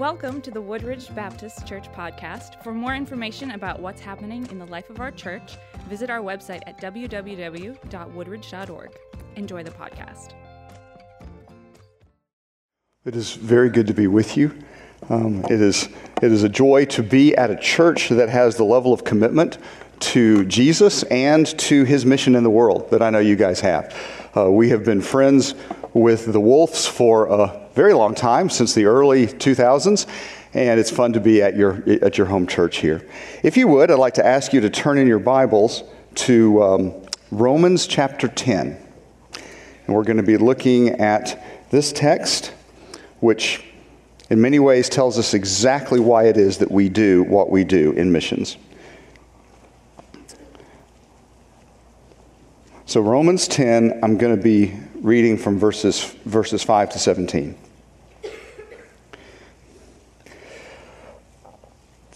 Welcome to the Woodridge Baptist Church podcast. For more information about what's happening in the life of our church, visit our website at www.woodridge.org. Enjoy the podcast. It is very good to be with you. Um, it, is, it is a joy to be at a church that has the level of commitment to Jesus and to his mission in the world that I know you guys have. Uh, we have been friends with the Wolves for a very long time, since the early 2000s, and it's fun to be at your, at your home church here. If you would, I'd like to ask you to turn in your Bibles to um, Romans chapter 10. And we're going to be looking at this text, which in many ways tells us exactly why it is that we do what we do in missions. So, Romans 10, I'm going to be reading from verses, verses 5 to 17.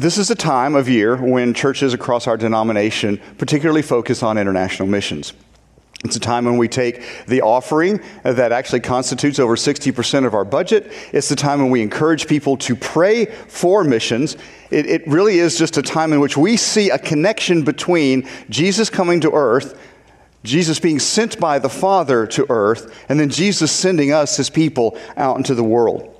This is a time of year when churches across our denomination particularly focus on international missions. It's a time when we take the offering that actually constitutes over 60% of our budget. It's the time when we encourage people to pray for missions. It, it, really is just a time in which we see a connection between Jesus coming to earth, Jesus being sent by the Father to earth, and then Jesus sending us, his people, out into the world.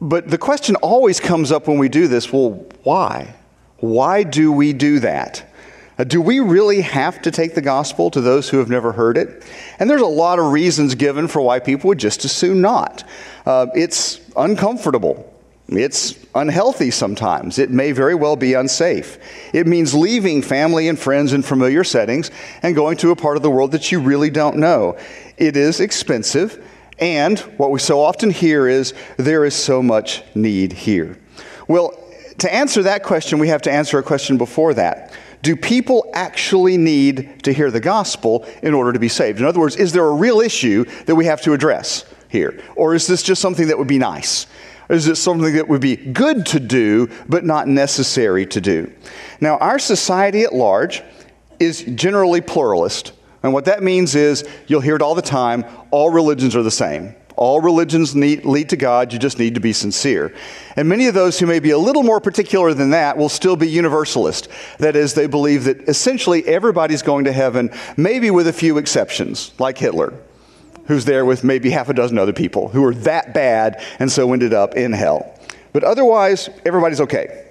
But the question always comes up when we do this well, why? Why do we do that? Uh, do we really have to take the gospel to those who have never heard it? And there's a lot of reasons given for why people would just as soon not. Uh, it's uncomfortable. It's unhealthy sometimes. It may very well be unsafe. It means leaving family and friends in familiar settings and going to a part of the world that you really don't know. It is expensive, and what we so often hear is there is so much need here. Well, to answer that question, we have to answer a question before that do people actually need to hear the gospel in order to be saved? In other words, is there a real issue that we have to address here? Or is this just something that would be nice? Is it something that would be good to do, but not necessary to do? Now, our society at large is generally pluralist. And what that means is you'll hear it all the time all religions are the same. All religions need, lead to God, you just need to be sincere. And many of those who may be a little more particular than that will still be universalist. That is, they believe that essentially everybody's going to heaven, maybe with a few exceptions, like Hitler, who's there with maybe half a dozen other people who are that bad and so ended up in hell. But otherwise, everybody's okay.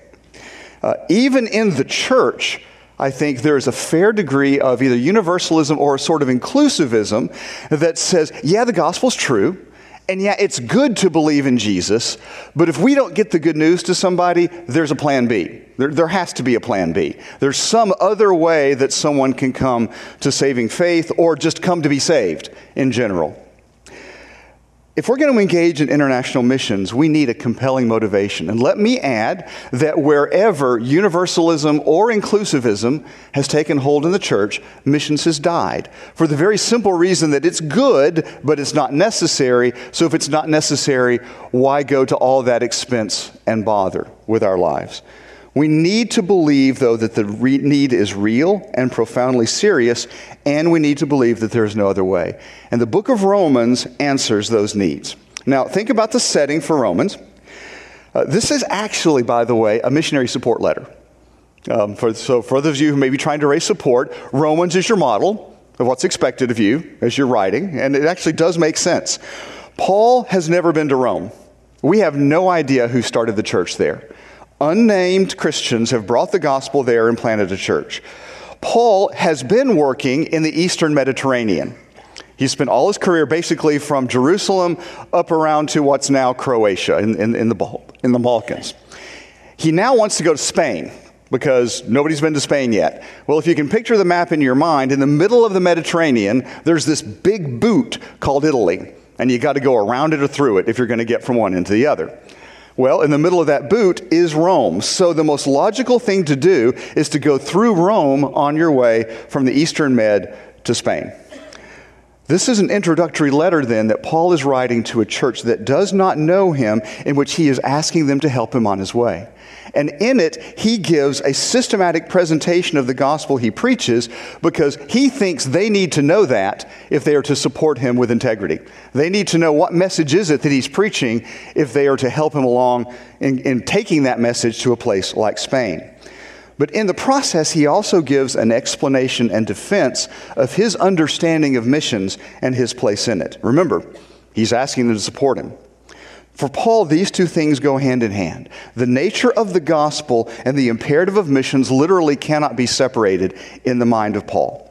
Uh, even in the church, I think there is a fair degree of either universalism or a sort of inclusivism that says, yeah, the gospel's true. And yeah, it's good to believe in Jesus, but if we don't get the good news to somebody, there's a plan B. There, there, has to be a plan B. There's some other way that someone can come to saving faith or just come to be saved in general. If we're going to engage in international missions, we need a compelling motivation. And let me add that wherever universalism or inclusivism has taken hold in the church, missions has died. For the very simple reason that it's good, but it's not necessary. So if it's not necessary, why go to all that expense and bother with our lives? We need to believe, though, that the re- need is real and profoundly serious, and we need to believe that there is no other way. And the book of Romans answers those needs. Now, think about the setting for Romans. Uh, this is actually, by the way, a missionary support letter. Um, for, so, for those of you who may be trying to raise support, Romans is your model of what's expected of you as you're writing, and it actually does make sense. Paul has never been to Rome. We have no idea who started the church there unnamed Christians have brought the gospel there and planted a church. Paul has been working in the eastern Mediterranean. He spent all his career basically from Jerusalem up around to what's now Croatia in, in, in, the, in the Balkans. He now wants to go to Spain because nobody's been to Spain yet. Well, if you can picture the map in your mind, in the middle of the Mediterranean, there's this big boot called Italy, and you got to go around it or through it if you're going to get from one end to the other. Well, in the middle of that boot is Rome. So the most logical thing to do is to go through Rome on your way from the Eastern Med to Spain. This is an introductory letter, then, that Paul is writing to a church that does not know him, in which he is asking them to help him on his way. And in it, he gives a systematic presentation of the gospel he preaches because he thinks they need to know that if they are to support him with integrity. They need to know what message is it that he's preaching if they are to help him along in, in taking that message to a place like Spain. But in the process, he also gives an explanation and defense of his understanding of missions and his place in it. Remember, he's asking them to support him. For Paul, these two things go hand in hand. The nature of the gospel and the imperative of missions literally cannot be separated in the mind of Paul.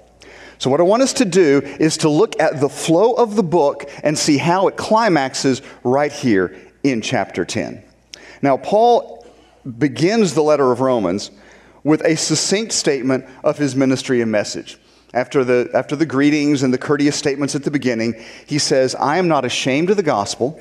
So, what I want us to do is to look at the flow of the book and see how it climaxes right here in chapter 10. Now, Paul begins the letter of Romans with a succinct statement of his ministry and message. After the, after the greetings and the courteous statements at the beginning, he says, I am not ashamed of the gospel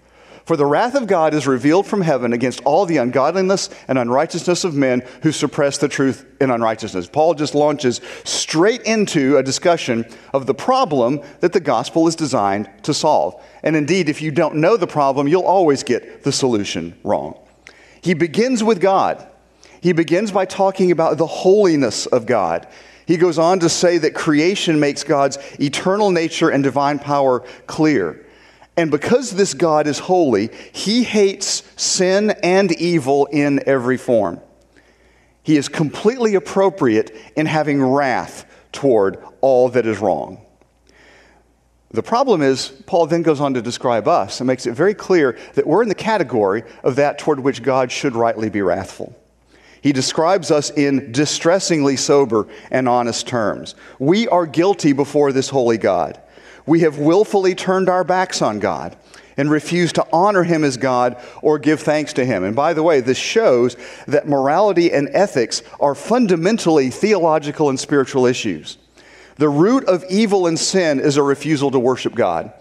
For the wrath of God is revealed from heaven against all the ungodliness and unrighteousness of men who suppress the truth in unrighteousness. Paul just launches straight into a discussion of the problem that the gospel is designed to solve. And indeed, if you don't know the problem, you'll always get the solution wrong. He begins with God. He begins by talking about the holiness of God. He goes on to say that creation makes God's eternal nature and divine power clear. And because this God is holy, he hates sin and evil in every form. He is completely appropriate in having wrath toward all that is wrong. The problem is, Paul then goes on to describe us and makes it very clear that we're in the category of that toward which God should rightly be wrathful. He describes us in distressingly sober and honest terms. We are guilty before this holy God. We have willfully turned our backs on God and refused to honor him as God or give thanks to him. And by the way, this shows that morality and ethics are fundamentally theological and spiritual issues. The root of evil and sin is a refusal to worship God,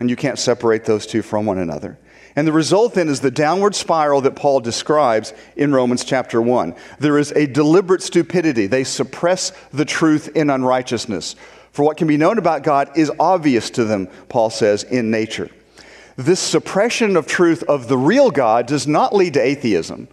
and you can't separate those two from one another. And the result then is the downward spiral that Paul describes in Romans chapter 1. There is a deliberate stupidity. They suppress the truth in unrighteousness. For what can be known about God is obvious to them, Paul says, in nature. This suppression of truth of the real God does not lead to atheism.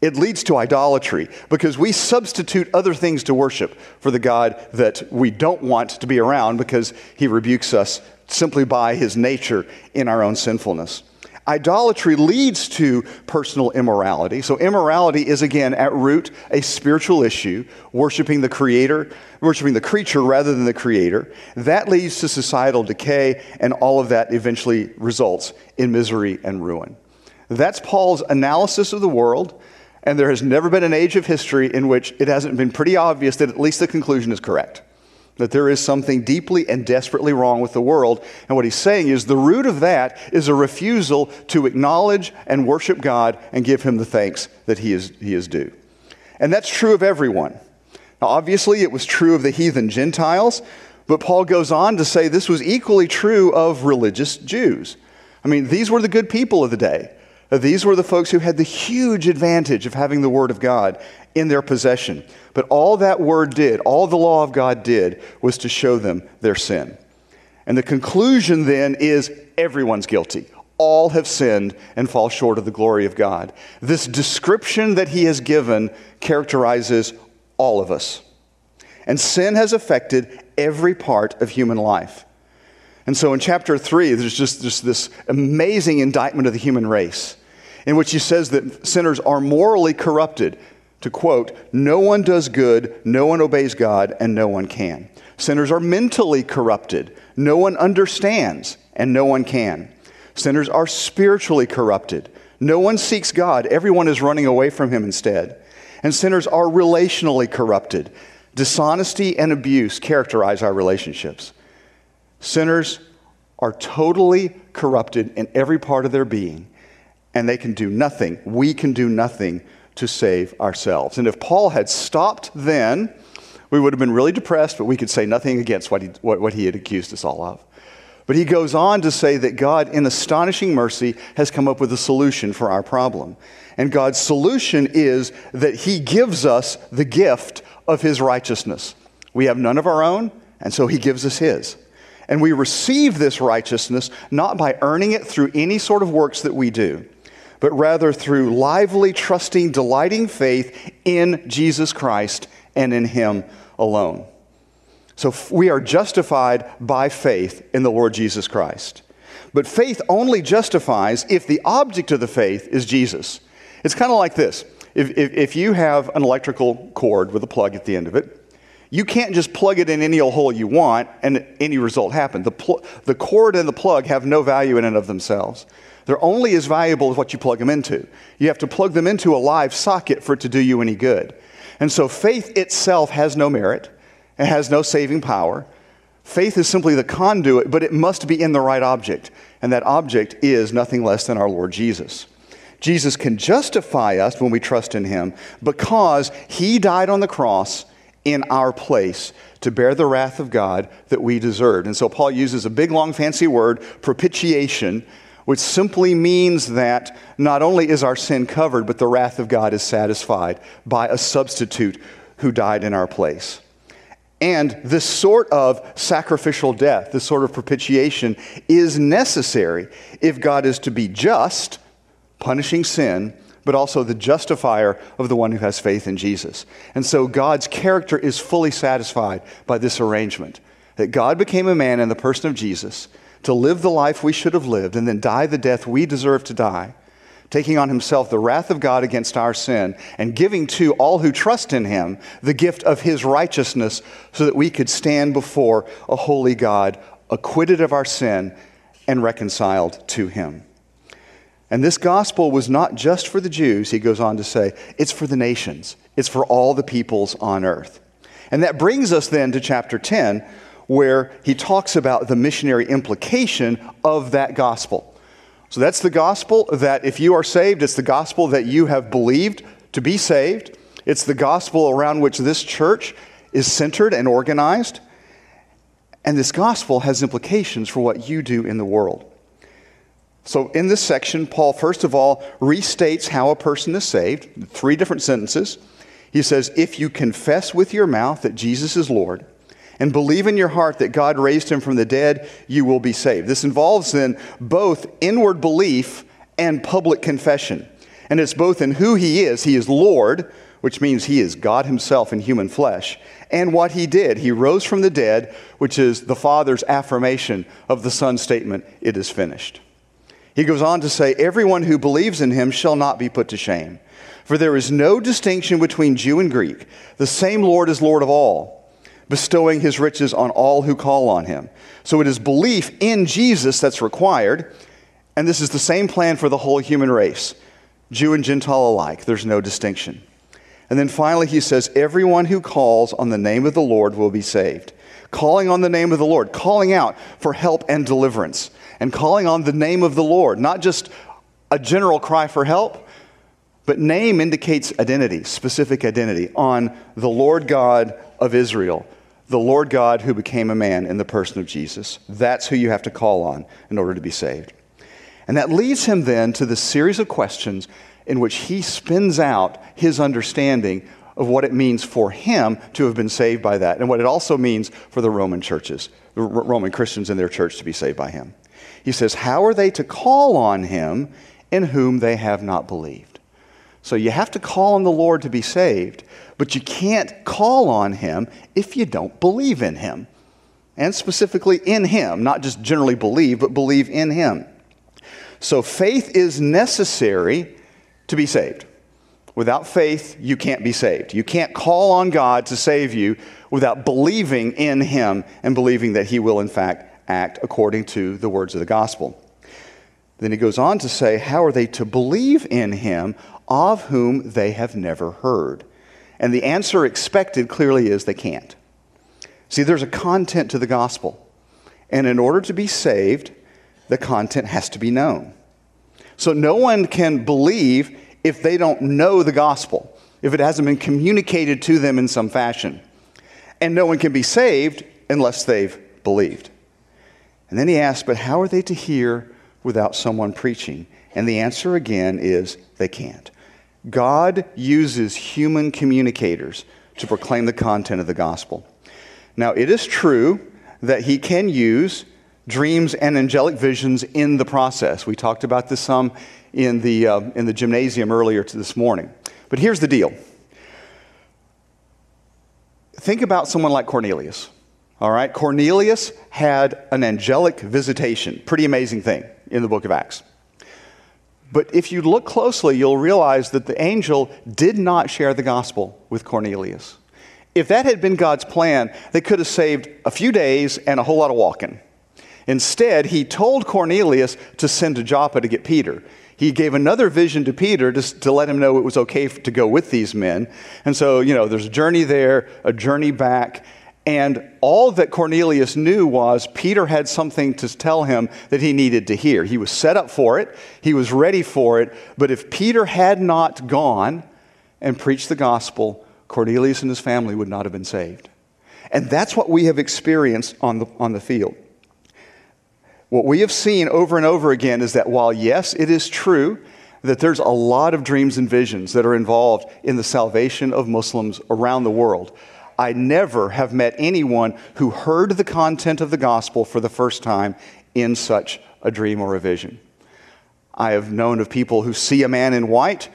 It leads to idolatry because we substitute other things to worship for the God that we don't want to be around because he rebukes us simply by his nature in our own sinfulness. Idolatry leads to personal immorality. So, immorality is again at root a spiritual issue, worshiping the creator, worshiping the creature rather than the creator. That leads to societal decay, and all of that eventually results in misery and ruin. That's Paul's analysis of the world, and there has never been an age of history in which it hasn't been pretty obvious that at least the conclusion is correct that there is something deeply and desperately wrong with the world. And what he's saying is the root of that is a refusal to acknowledge and worship God and give him the thanks that he is, he is due. And that's true of everyone. Now, obviously, it was true of the heathen Gentiles, but Paul goes on to say this was equally true of religious Jews. I mean, these were the good people of the day. Uh, these were the folks who had the huge advantage of having the Word of God in their possession. But all that Word did, all the law of God did, was to show them their sin. And the conclusion then is everyone's guilty. All have sinned and fall short of the glory of God. This description that he has given characterizes all of us. And sin has affected every part of human life. And so in chapter 3, there's just, just this amazing indictment of the human race in which he says that sinners are morally corrupted. To quote, no one does good, no one obeys God, and no one can. Sinners are mentally corrupted. No one understands, and no one can. Sinners are spiritually corrupted. No one seeks God, everyone is running away from him instead. And sinners are relationally corrupted. Dishonesty and abuse characterize our relationships. Sinners are totally corrupted in every part of their being, and they can do nothing. We can do nothing to save ourselves. And if Paul had stopped then, we would have been really depressed, but we could say nothing against what he, what, what he had accused us all of. But he goes on to say that God, in astonishing mercy, has come up with a solution for our problem. And God's solution is that he gives us the gift of his righteousness. We have none of our own, and so he gives us his. And we receive this righteousness not by earning it through any sort of works that we do, but rather through lively, trusting, delighting faith in Jesus Christ and in him alone. So we are justified by faith in the Lord Jesus Christ. But faith only justifies if the object of the faith is Jesus. It's kind of like this if, if, if, you have an electrical cord with a plug at the end of it, you can't just plug it in any old hole you want and any result happen. The, pl- the cord and the plug have no value in and of themselves. They're only as valuable as what you plug them into. You have to plug them into a live socket for it to do you any good. And so faith itself has no merit, it has no saving power. Faith is simply the conduit, but it must be in the right object. And that object is nothing less than our Lord Jesus. Jesus can justify us when we trust in him because he died on the cross in our place to bear the wrath of God that we deserved. And so Paul uses a big, long, fancy word, propitiation, which simply means that not only is our sin covered, but the wrath of God is satisfied by a substitute who died in our place. And this sort of sacrificial death, this sort of propitiation, is necessary if God is to be just, punishing sin, but also the justifier of the one who has faith in Jesus. And so God's character is fully satisfied by this arrangement that God became a man in the person of Jesus to live the life we should have lived and then die the death we deserve to die taking on himself the wrath of God against our sin, and giving to all who trust in him the gift of his righteousness so that we could stand before a holy God, acquitted of our sin and reconciled to him. And this gospel was not just for the Jews, he goes on to say, it's for the nations, it's for all the peoples on earth. And that brings us then to chapter 10, where he talks about the missionary implication of that gospel. So that's the gospel that if you are saved, it's the gospel that you have believed to be saved. It's the gospel around which this church is centered and organized. And this gospel has implications for what you do in the world. So, in this section, Paul, first of all, restates how a person is saved, three different sentences. He says, If you confess with your mouth that Jesus is Lord, and believe in your heart that God raised him from the dead, you will be saved. This involves then both inward belief and public confession. And it's both in who he is, he is Lord, which means he is God himself in human flesh, and what he did. He rose from the dead, which is the Father's affirmation of the Son's statement, it is finished. He goes on to say, Everyone who believes in him shall not be put to shame. For there is no distinction between Jew and Greek. The same Lord is Lord of all bestowing his riches on all who call on him. So it is belief in Jesus that's required, and this is the same plan for the whole human race, Jew and Gentile alike. There's no distinction. And then finally, he says, Everyone who calls on the name of the Lord will be saved. Calling on the name of the Lord, calling out for help and deliverance, and calling on the name of the Lord, not just a general cry for help, but name indicates identity, specific identity, on the Lord God of Israel, the Lord God who became a man in the person of Jesus. That's who you have to call on in order to be saved. And that leads him then to the series of questions in which he spins out his understanding of what it means for him to have been saved by that and what it also means for the Roman churches, the Roman Christians in their church to be saved by him. He says, How are they to call on him in whom they have not believed? So you have to call on the Lord to be saved, but you can't call on him if you don't believe in him. And specifically in him, not just generally believe, but believe in him. So faith is necessary to be saved. Without faith, you can't be saved. You can't call on God to save you without believing in him and believing that he will, in fact, act according to the words of the gospel. Then he goes on to say, How are they to believe in him of whom they have never heard? And the answer expected clearly is they can't. See, there's a content to the gospel. And in order to be saved, the content has to be known. So no one can believe if they don't know the gospel, if it hasn't been communicated to them in some fashion. And no one can be saved unless they've believed. And then he asks, But how are they to hear without someone preaching? And the answer again is they can't. God uses human communicators to proclaim the content of the gospel. Now, it is true that he can use dreams and angelic visions in the process. We talked about this some in the, uh, in the gymnasium earlier this morning. But here's the deal think about someone like Cornelius. All right, Cornelius had an angelic visitation. Pretty amazing thing in the book of Acts. But if you look closely, you'll realize that the angel did not share the gospel with Cornelius. If that had been God's plan, they could have saved a few days and a whole lot of walking. Instead, he told Cornelius to send to Joppa to get Peter. He gave another vision to Peter to, to let him know it was okay to go with these men. And so, you know, there's a journey there, a journey back, and all that Cornelius knew was Peter had something to tell him that he needed to hear. He was set up for it, he was ready for it. But if Peter had not gone and preached the gospel, Cornelius and his family would not have been saved. And that's what we have experienced on the, on the field. What we have seen over and over again is that while, yes, it is true that there's a lot of dreams and visions that are involved in the salvation of Muslims around the world, I never have met anyone who heard the content of the gospel for the first time in such a dream or a vision. I have known of people who see a man in white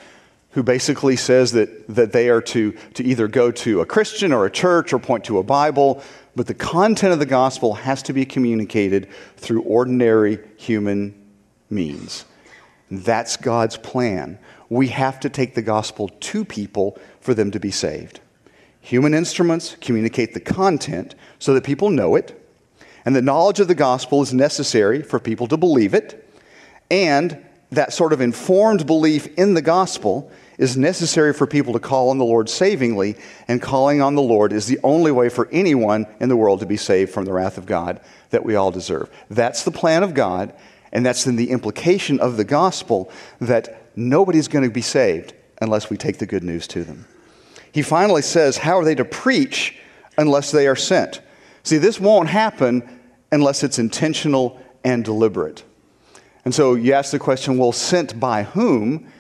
who basically says that, that they are to, to either go to a Christian or a church or point to a Bible, but the content of the gospel has to be communicated through ordinary human means. That's God's plan. We have to take the gospel to people for them to be saved. Human instruments communicate the content so that people know it, and the knowledge of the gospel is necessary for people to believe it, and that sort of informed belief in the gospel is necessary for people to call on the Lord savingly, and calling on the Lord is the only way for anyone in the world to be saved from the wrath of God that we all deserve. That's the plan of God, and that's in the implication of the gospel that nobody's going to be saved unless we take the good news to them he finally says, How are they to preach unless they are sent? See, this won't happen unless it's intentional and deliberate. And so you ask the question, well, sent by whom?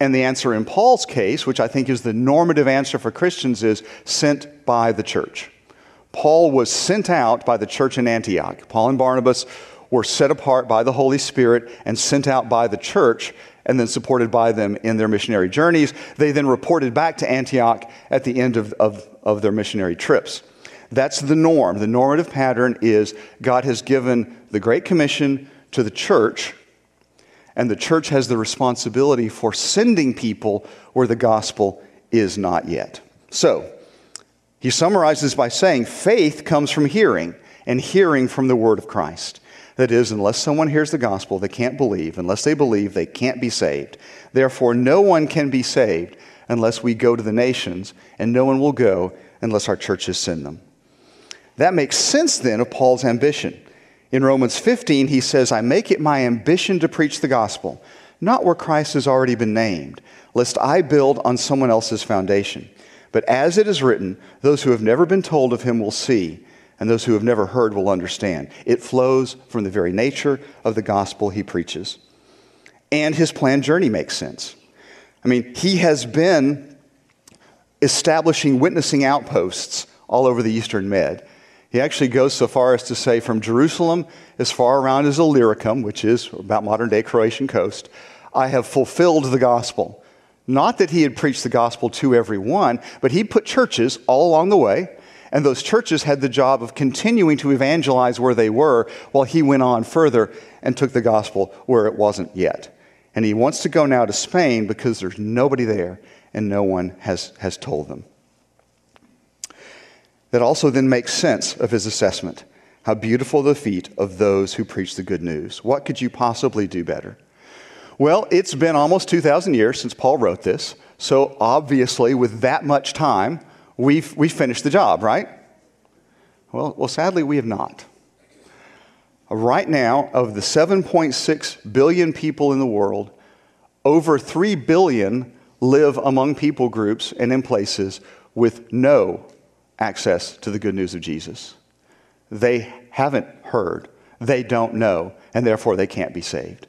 And the answer in Paul's case, which I think is the normative answer for Christians, is sent by the church. Paul was sent out by the church in Antioch. Paul and Barnabas were set apart by the Holy Spirit and sent out by the church and then supported by them in their missionary journeys. They then reported back to Antioch at the end of, of, of their missionary trips. That's the norm. The normative pattern is God has given the Great Commission to the church, and the church has the responsibility for sending people where the gospel is not yet. So, he summarizes by saying faith comes from hearing, and hearing from the word of Christ. That is, unless someone hears the gospel, they can't believe. Unless they believe, they can't be saved. Therefore, no one can be saved unless we go to the nations, and no one will go unless our churches send them. That makes sense then of Paul's ambition. In Romans 15, he says, I make it my ambition to preach the gospel, not where Christ has already been named, lest I build on someone else's foundation. But as it is written, those who have never been told of him will see and those who have never heard will understand. It flows from the very nature of the gospel he preaches. and his planned journey makes sense. I mean, he has been establishing witnessing outposts all over the Eastern Med. He actually goes so far as to say from Jerusalem as far around as Illyricum, which is about modern day Croatian coast, I have fulfilled the gospel. Not that he had preached the gospel to everyone, but he put churches all along the way, and those churches had the job of continuing to evangelize where they were while he went on further and took the gospel where it wasn't yet. And he wants to go now to Spain because there's nobody there and no one has, has told them. That also then makes sense of his assessment. How beautiful the feet of those who preach the good news. What could you possibly do better? Well, it's been almost 2,000 years since Paul wrote this, so obviously, with that much time, we've, we've finished the job, right? Well, well, sadly, we have not. Right now, of the 7.6 billion people in the world, over 3 billion live among people groups and in places with no access to the good news of Jesus. They haven't heard, they don't know, and therefore they can't be saved.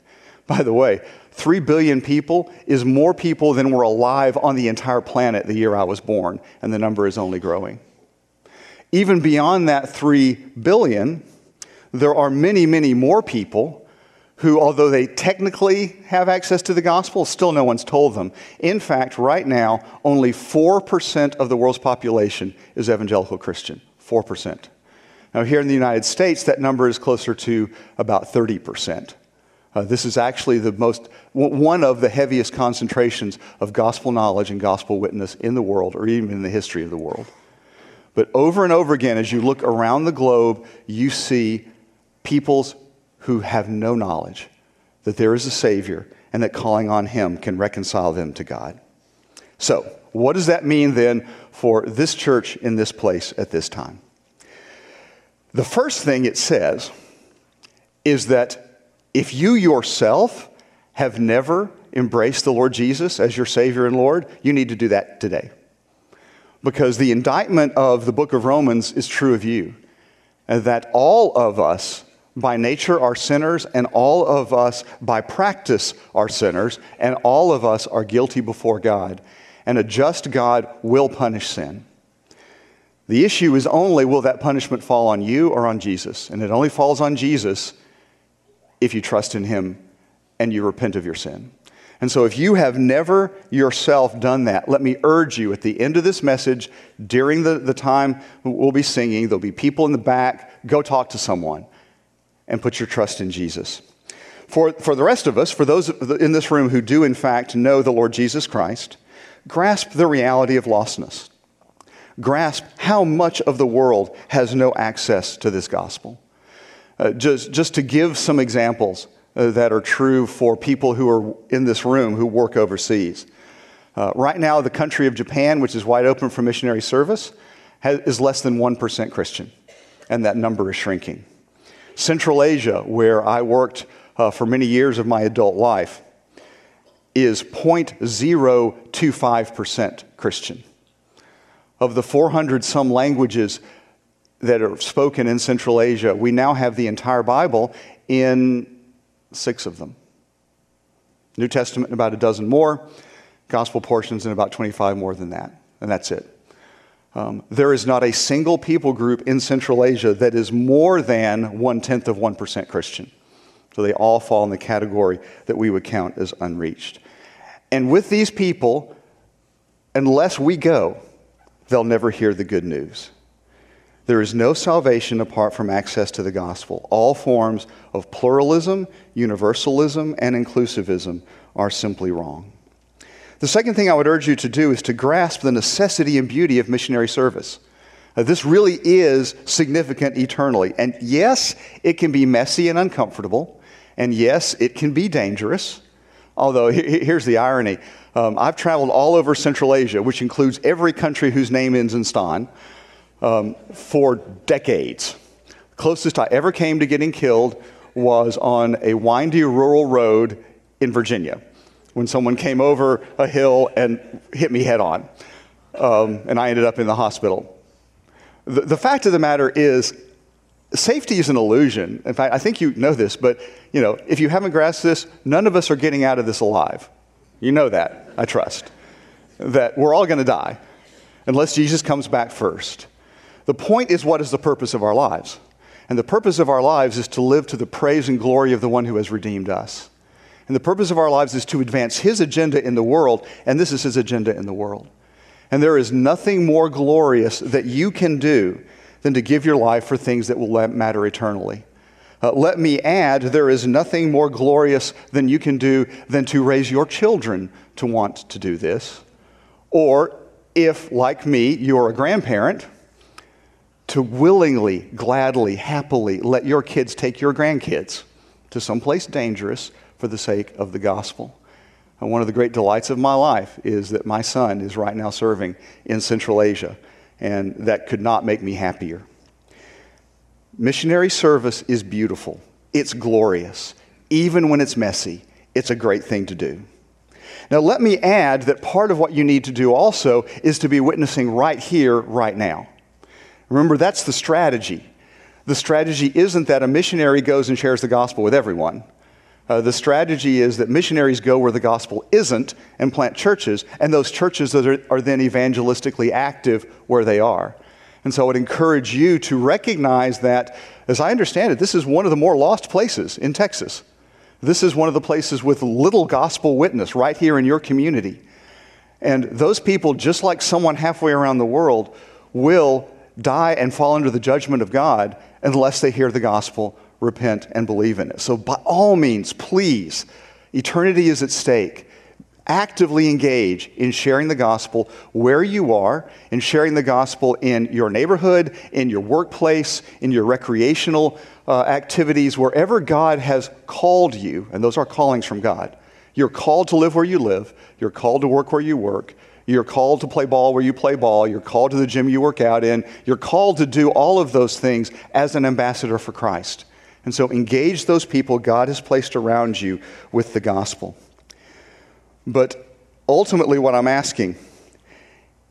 By the way, 3 billion people is more people than were alive on the entire planet the year I was born, and the number is only growing. Even beyond that 3 billion, there are many, many more people who, although they technically have access to the gospel, still no one's told them. In fact, right now, only 4% of the world's population is evangelical Christian. 4%. Now, here in the United States, that number is closer to about 30%. Uh, this is actually the most, one of the heaviest concentrations of gospel knowledge and gospel witness in the world, or even in the history of the world. But over and over again, as you look around the globe, you see peoples who have no knowledge that there is a Savior and that calling on Him can reconcile them to God. So, what does that mean then for this church in this place at this time? The first thing it says is that if you yourself have never embraced the Lord Jesus as your Savior and Lord, you need to do that today. Because the indictment of the book of Romans is true of you that all of us by nature are sinners, and all of us by practice are sinners, and all of us are guilty before God. And a just God will punish sin. The issue is only will that punishment fall on you or on Jesus? And it only falls on Jesus if you trust in Him and you repent of your sin. And so, if you have never yourself done that, let me urge you at the end of this message, during the, the time we'll be singing, there'll be people in the back, go talk to someone and put your trust in Jesus. For, for the rest of us, for those in this room who do in fact know the Lord Jesus Christ, grasp the reality of lostness. Grasp how much of the world has no access to this gospel. Uh, just, just to give some examples uh, that are true for people who are in this room who work overseas. Uh, right now, the country of Japan, which is wide open for missionary service, has, is less than 1% Christian, and that number is shrinking. Central Asia, where I worked uh, for many years of my adult life, is 0.025% Christian. Of the 400 some languages that are spoken in Central Asia, we now have the entire Bible in six of them. New Testament in about a dozen more, gospel portions in about 25 more than that, and that's it. Um, there is not a single people group in Central Asia that is more than one tenth of 1% Christian. So they all fall in the category that we would count as unreached. And with these people, unless we go, they'll never hear the good news. There is no salvation apart from access to the gospel. All forms of pluralism, universalism, and inclusivism are simply wrong. The second thing I would urge you to do is to grasp the necessity and beauty of missionary service. This really is significant eternally. And yes, it can be messy and uncomfortable. And yes, it can be dangerous. Although, here's the irony um, I've traveled all over Central Asia, which includes every country whose name ends in stan um, for decades. Closest I ever came to getting killed was on a windy rural road in Virginia when someone came over a hill and hit me head on. Um, and I ended up in the hospital. The, the fact of the matter is, safety is an illusion. In fact, I think you know this, but you know, if you haven't grasped this, none of us are getting out of this alive. You know that, I trust. That we're all going to die unless Jesus comes back first. The point is what is the purpose of our lives? And the purpose of our lives is to live to the praise and glory of the one who has redeemed us. And the purpose of our lives is to advance his agenda in the world, and this is his agenda in the world. And there is nothing more glorious that you can do than to give your life for things that will matter eternally. Uh, let me add, there is nothing more glorious than you can do than to raise your children to want to do this. Or if, like me, you're a grandparent, to willingly, gladly, happily let your kids take your grandkids to someplace dangerous for the sake of the gospel. And one of the great delights of my life is that my son is right now serving in Central Asia, and that could not make me happier. Missionary service is beautiful, it's glorious. Even when it's messy, it's a great thing to do. Now, let me add that part of what you need to do also is to be witnessing right here, right now. Remember, that's the strategy. The strategy isn't that a missionary goes and shares the gospel with everyone. Uh, the strategy is that missionaries go where the gospel isn't and plant churches, and those churches are, are then evangelistically active where they are. And so I would encourage you to recognize that, as I understand it, this is one of the more lost places in Texas. This is one of the places with little gospel witness right here in your community. And those people, just like someone halfway around the world, will die and fall under the judgment of God unless they hear the gospel repent, and believe in it. So, by all means, please, eternity is at stake. Actively engage in sharing the gospel where you are, in sharing the gospel in your neighborhood, in your workplace, in your recreational uh, activities, wherever God has called you, and those are callings from God. You're called to live where you live, you're called to work where you work, you're called to play ball where you play ball. You're called to the gym you work out in. You're called to do all of those things as an ambassador for Christ. And so engage those people God has placed around you with the gospel. But ultimately, what I'm asking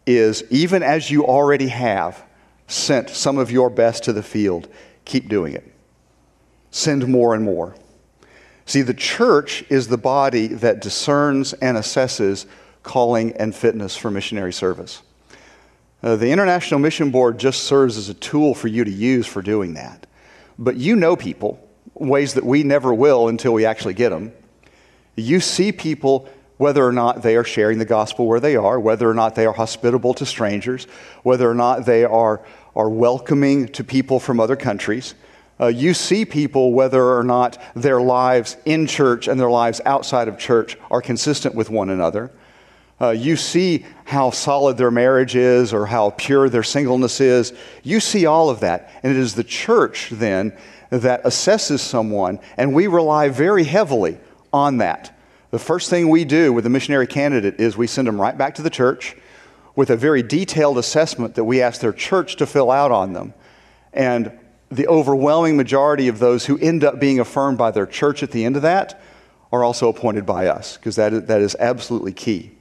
is even as you already have sent some of your best to the field, keep doing it. Send more and more. See, the church is the body that discerns and assesses calling and fitness for missionary service. Uh, the International Mission Board just serves as a tool for you to use for doing that. But you know people, ways that we never will until we actually get them. You see people whether or not they are sharing the gospel where they are, whether or not they are hospitable to strangers, whether or not they are, are welcoming to people from other countries. Uh, you see people whether or not their lives in church and their lives outside of church are consistent with one another. Uh, you see how solid their marriage is or how pure their singleness is. You see all of that. And it is the church then that assesses someone, and we rely very heavily on that. The first thing we do with a missionary candidate is we send them right back to the church with a very detailed assessment that we ask their church to fill out on them. And the overwhelming majority of those who end up being affirmed by their church at the end of that are also appointed by us, because that that is absolutely key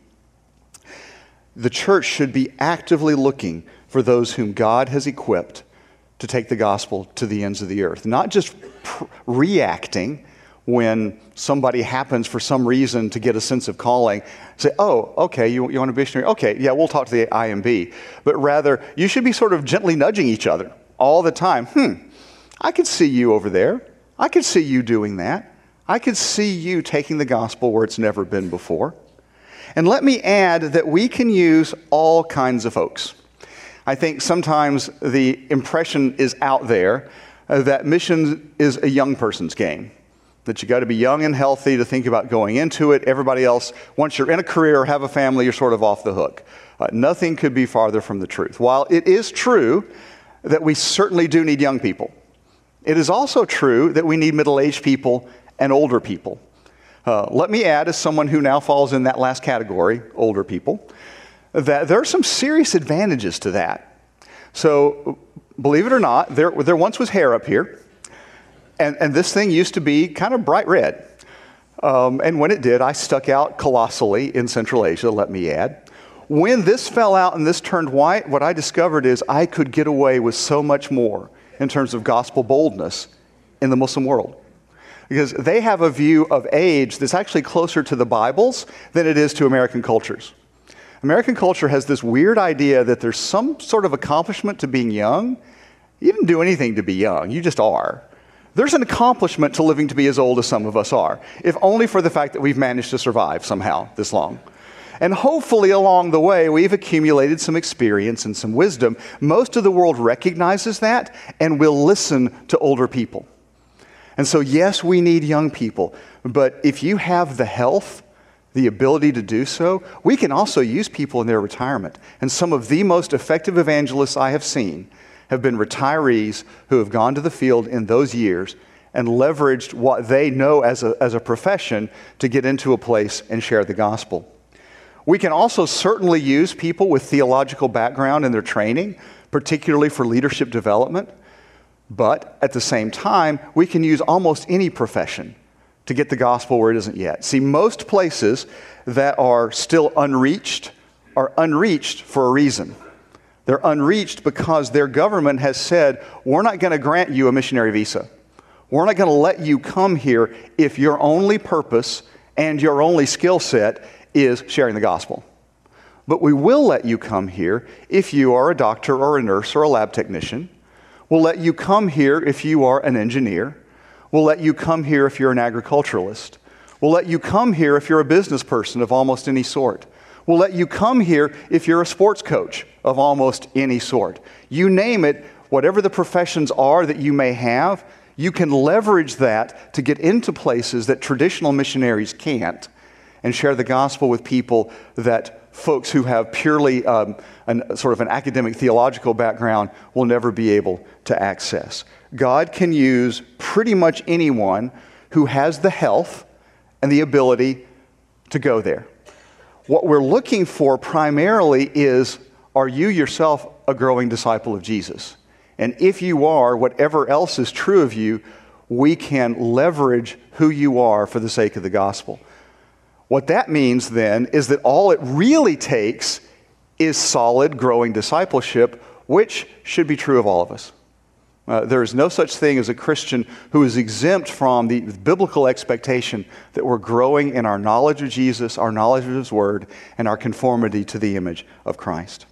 the church should be actively looking for those whom God has equipped to take the gospel to the ends of the earth, not just pr- reacting when somebody happens for some reason to get a sense of calling, say, oh, okay, you, you want a missionary? Okay, yeah, we'll talk to the IMB. But rather, you should be sort of gently nudging each other all the time. Hmm, I could see you over there. I could see you doing that. I could see you taking the gospel where it's never been before. And let me add that we can use all kinds of folks. I think sometimes the impression is out there uh, that mission is a young person's game. That you got to be young and healthy to think about going into it. Everybody else, once you're in a career or have a family, you're sort of off the hook. Uh, nothing could be farther from the truth. While it is true that we certainly do need young people, it is also true that we need middle aged people and older people. Uh, let me add, as someone who now falls in that last category, older people, that there are some serious advantages to that. So, believe it or not, there, there once was hair up here, and, and this thing used to be kind of bright red. Um, and when it did, I stuck out colossally in Central Asia, let me add. When this fell out and this turned white, what I discovered is I could get away with so much more in terms of gospel boldness in the Muslim world. Because they have a view of age that's actually closer to the Bible's than it is to American cultures. American culture has this weird idea that there's some sort of accomplishment to being young. You didn't do anything to be young, you just are. There's an accomplishment to living to be as old as some of us are, if only for the fact that we've managed to survive somehow this long. And hopefully, along the way, we've accumulated some experience and some wisdom. Most of the world recognizes that and will listen to older people. And so, yes, we need young people, but if you have the health, the ability to do so, we can also use people in their retirement. And some of the most effective evangelists I have seen have been retirees who have gone to the field in those years and leveraged what they know as a, as a profession to get into a place and share the gospel. We can also certainly use people with theological background in their training, particularly for leadership development. But at the same time, we can use almost any profession to get the gospel where it isn't yet. See, most places that are still unreached are unreached for a reason. They're unreached because their government has said, we're not going to grant you a missionary visa. We're not going to let you come here if your only purpose and your only skill set is sharing the gospel. But we will let you come here if you are a doctor or a nurse or a lab technician. We'll let you come here if you are an engineer. We'll let you come here if you're an agriculturalist. We'll let you come here if you're a business person of almost any sort. We'll let you come here if you're a sports coach of almost any sort. You name it, whatever the professions are that you may have, you can leverage that to get into places that traditional missionaries can't and share the gospel with people that folks who have purely um, an, sort of an academic theological background will never be able to access. God can use pretty much anyone who has the health and the ability to go there. What we're looking for primarily is are you yourself a growing disciple of Jesus? And if you are, whatever else is true of you, we can leverage who you are for the sake of the gospel. What that means then is that all it really takes is solid, growing discipleship, which should be true of all of us. Uh, there is no such thing as a Christian who is exempt from the biblical expectation that we're growing in our knowledge of Jesus, our knowledge of His Word, and our conformity to the image of Christ.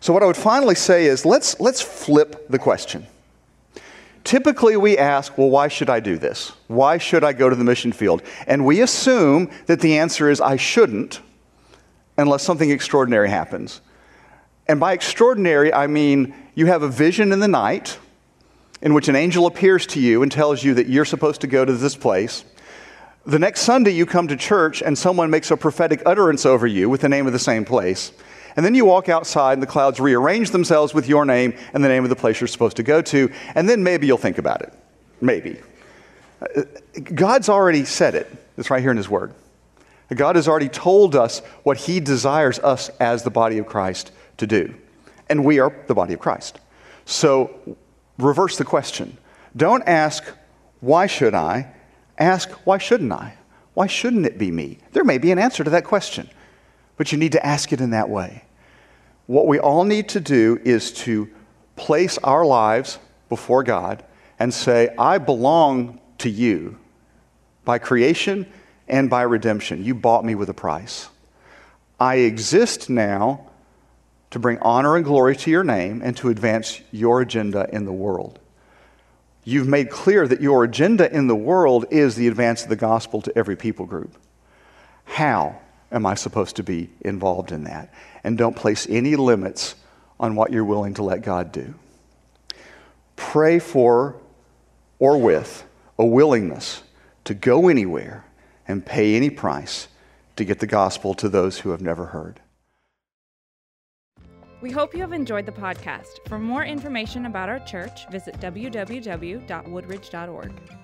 So, what I would finally say is let's, let's flip the question. Typically, we ask, well, why should I do this? Why should I go to the mission field? And we assume that the answer is, I shouldn't, unless something extraordinary happens. And by extraordinary, I mean you have a vision in the night in which an angel appears to you and tells you that you're supposed to go to this place. The next Sunday, you come to church and someone makes a prophetic utterance over you with the name of the same place. And then you walk outside and the clouds rearrange themselves with your name and the name of the place you're supposed to go to. And then maybe you'll think about it. Maybe. Uh, God's already said it. It's right here in His Word. God has already told us what He desires us as the body of Christ to do. And we are the body of Christ. So reverse the question. Don't ask, why should I? Ask, why shouldn't I? Why shouldn't it be me? There may be an answer to that question but you need to ask it in that way. What we all need to do is to place our lives before God and say, I belong to you by creation and by redemption. You bought me with a price. I exist now to bring honor and glory to your name and to advance your agenda in the world. You've made clear that your agenda in the world is the advance of the gospel to every people group. How? Am I supposed to be involved in that? And don't place any limits on what you're willing to let God do. Pray for or with a willingness to go anywhere and pay any price to get the gospel to those who have never heard. We hope you have enjoyed the podcast. For more information about our church, visit www.woodridge.org.